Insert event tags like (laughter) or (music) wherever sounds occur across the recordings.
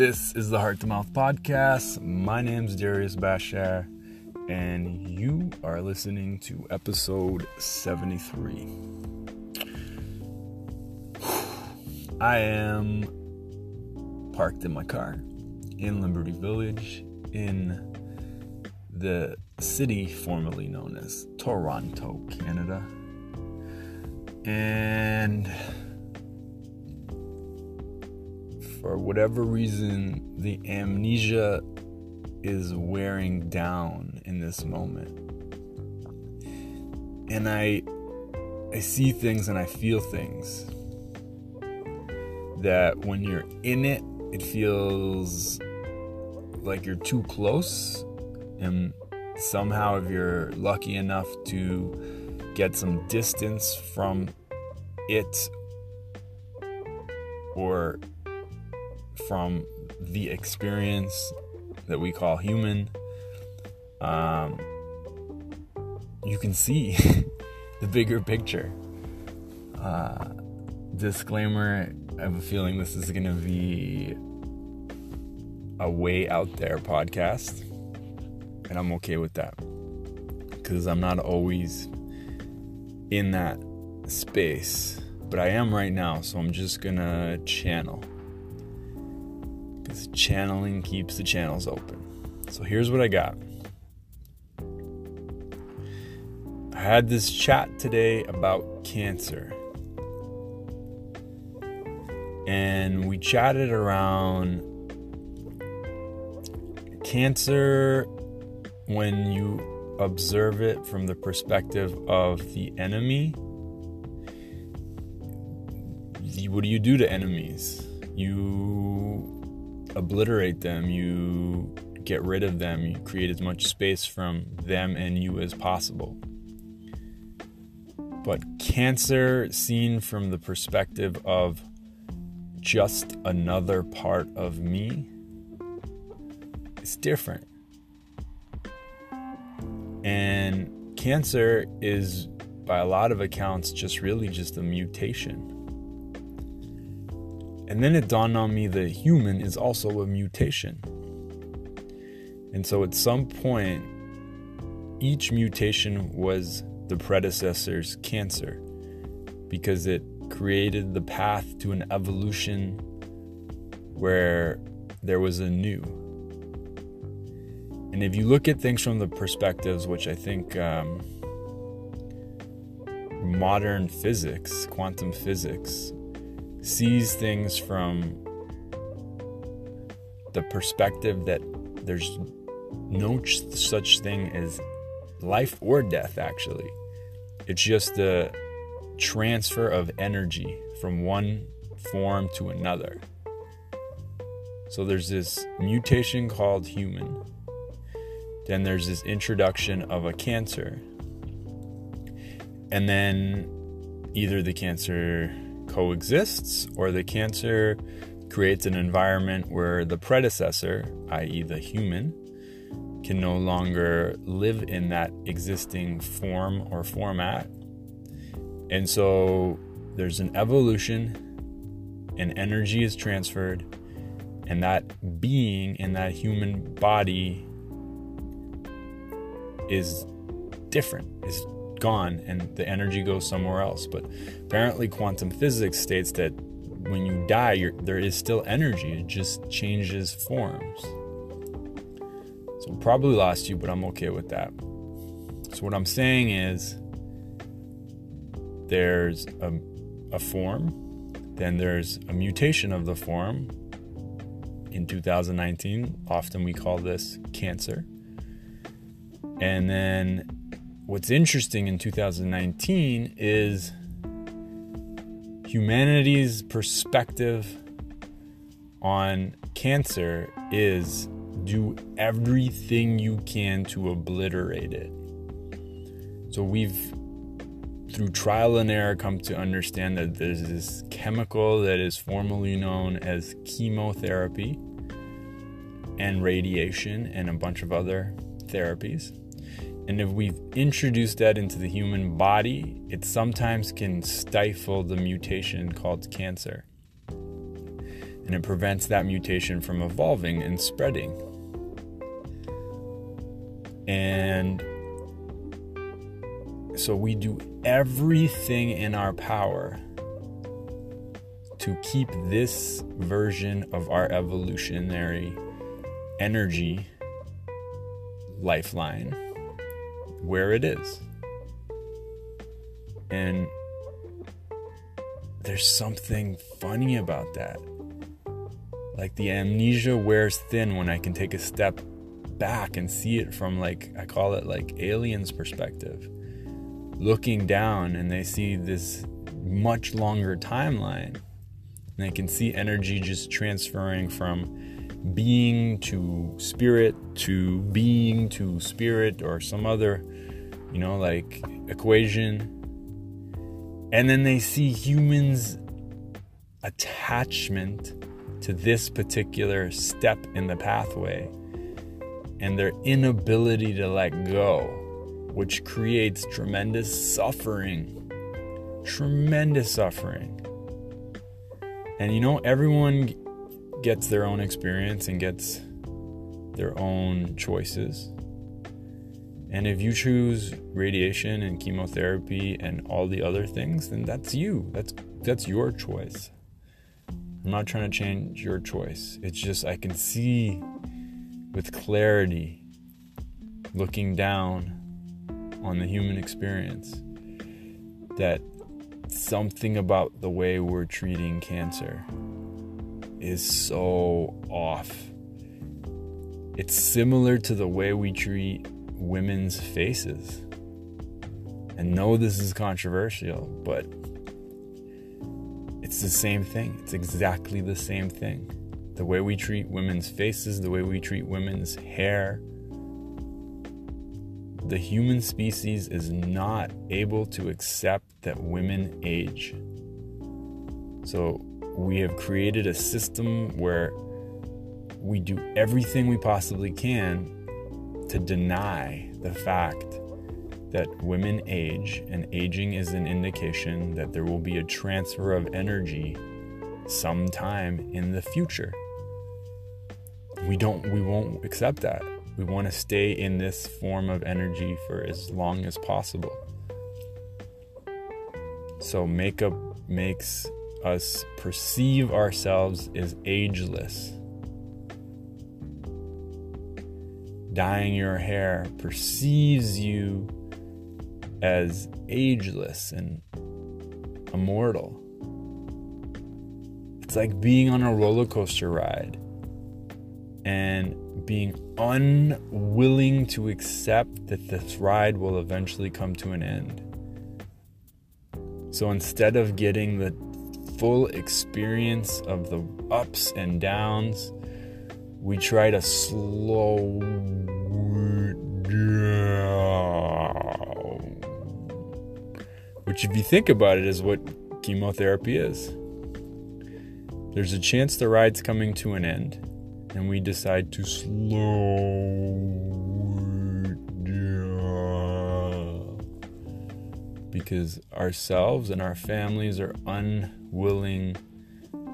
This is the Heart to Mouth podcast. My name's Darius Bashar, and you are listening to episode 73. I am parked in my car in Liberty Village in the city formerly known as Toronto, Canada. And for whatever reason, the amnesia is wearing down in this moment. And I I see things and I feel things that when you're in it, it feels like you're too close and somehow if you're lucky enough to get some distance from it or from the experience that we call human um, you can see (laughs) the bigger picture. Uh, disclaimer i have a feeling this is going to be a way out there podcast and I'm okay with that. Because I'm not always in that space, but I am right now, so I'm just gonna channel because channeling keeps the channels open. So here's what I got. I had this chat today about cancer. And we chatted around cancer when you observe it from the perspective of the enemy, what do you do to enemies? You obliterate them, you get rid of them, you create as much space from them and you as possible. But cancer, seen from the perspective of just another part of me, is different. And cancer is, by a lot of accounts, just really just a mutation. And then it dawned on me that human is also a mutation. And so at some point, each mutation was the predecessor's cancer because it created the path to an evolution where there was a new. And if you look at things from the perspectives, which I think um, modern physics, quantum physics, sees things from the perspective that there's no such thing as life or death, actually. It's just the transfer of energy from one form to another. So there's this mutation called human then there's this introduction of a cancer. And then either the cancer coexists or the cancer creates an environment where the predecessor, i.e., the human, can no longer live in that existing form or format. And so there's an evolution, and energy is transferred, and that being in that human body is different, is gone, and the energy goes somewhere else. But apparently, quantum physics states that when you die, there is still energy, it just changes forms. So, probably lost you, but I'm okay with that. So, what I'm saying is there's a, a form, then there's a mutation of the form. In 2019, often we call this cancer. And then what's interesting in 2019 is humanity's perspective on cancer is do everything you can to obliterate it. So we've through trial and error come to understand that there's this chemical that is formally known as chemotherapy and radiation and a bunch of other therapies. And if we've introduced that into the human body, it sometimes can stifle the mutation called cancer. And it prevents that mutation from evolving and spreading. And so we do everything in our power to keep this version of our evolutionary energy lifeline where it is. And there's something funny about that. Like the amnesia wears thin when I can take a step back and see it from like I call it like aliens perspective. Looking down and they see this much longer timeline. And they can see energy just transferring from being to spirit to being to spirit or some other, you know, like equation. And then they see humans' attachment to this particular step in the pathway and their inability to let go, which creates tremendous suffering. Tremendous suffering. And you know, everyone gets their own experience and gets their own choices. And if you choose radiation and chemotherapy and all the other things, then that's you. That's that's your choice. I'm not trying to change your choice. It's just I can see with clarity looking down on the human experience that something about the way we're treating cancer is so off. It's similar to the way we treat women's faces. And know this is controversial, but it's the same thing. It's exactly the same thing. The way we treat women's faces, the way we treat women's hair. The human species is not able to accept that women age. So we have created a system where we do everything we possibly can to deny the fact that women age, and aging is an indication that there will be a transfer of energy sometime in the future. We don't we won't accept that. We want to stay in this form of energy for as long as possible. So makeup makes us perceive ourselves as ageless. Dyeing your hair perceives you as ageless and immortal. It's like being on a roller coaster ride and being unwilling to accept that this ride will eventually come to an end. So instead of getting the full experience of the ups and downs, we try to slow down. Which, if you think about it, is what chemotherapy is. There's a chance the ride's coming to an end, and we decide to slow down because ourselves and our families are unwilling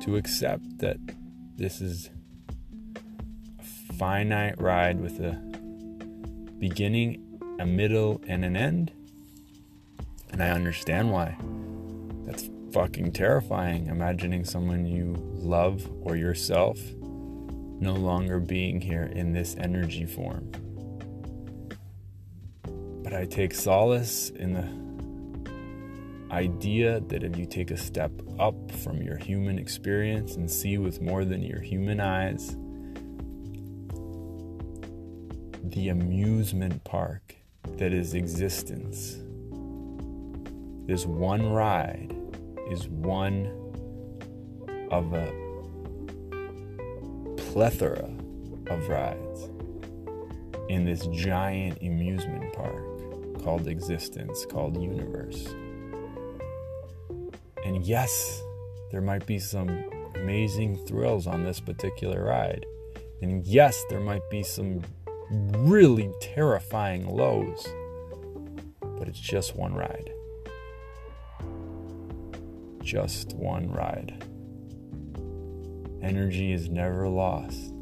to accept that this is a finite ride with a beginning, a middle, and an end. And I understand why. That's fucking terrifying. Imagining someone you love or yourself no longer being here in this energy form. But I take solace in the idea that if you take a step up from your human experience and see with more than your human eyes, the amusement park that is existence. This one ride is one of a plethora of rides in this giant amusement park called existence, called universe. And yes, there might be some amazing thrills on this particular ride. And yes, there might be some really terrifying lows. But it's just one ride. Just one ride. Energy is never lost.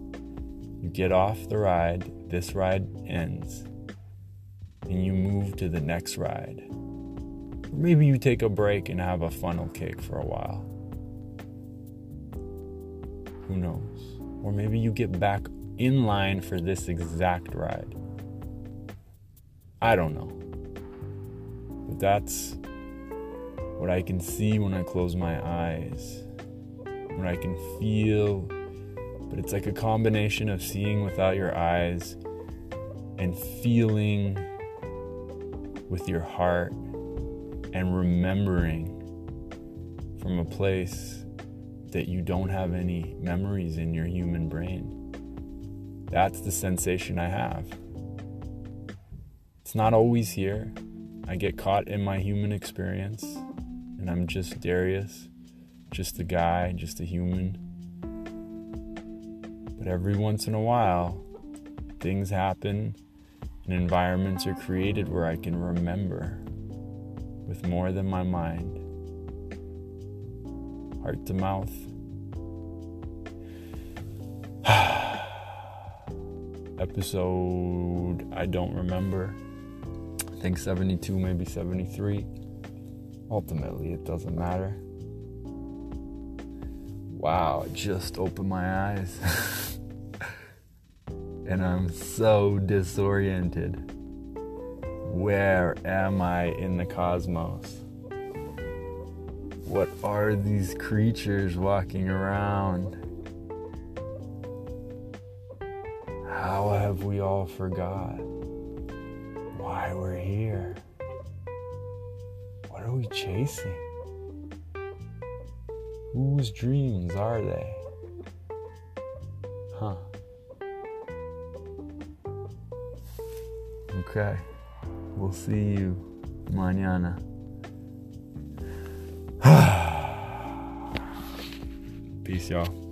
You get off the ride, this ride ends, and you move to the next ride. Maybe you take a break and have a funnel cake for a while. Who knows? Or maybe you get back in line for this exact ride. I don't know. But that's what I can see when I close my eyes, what I can feel. But it's like a combination of seeing without your eyes and feeling with your heart and remembering from a place that you don't have any memories in your human brain. That's the sensation I have. It's not always here. I get caught in my human experience, and I'm just Darius, just a guy, just a human. But every once in a while, things happen and environments are created where I can remember with more than my mind. Heart to mouth. (sighs) Episode I don't remember. I think 72, maybe 73. Ultimately, it doesn't matter. Wow, I just opened my eyes. (laughs) and I'm so disoriented. Where am I in the cosmos? What are these creatures walking around? How have we all forgot why we're here? What are we chasing? Whose dreams are they? Huh. Okay. We'll see you mañana. (sighs) Peace, y'all.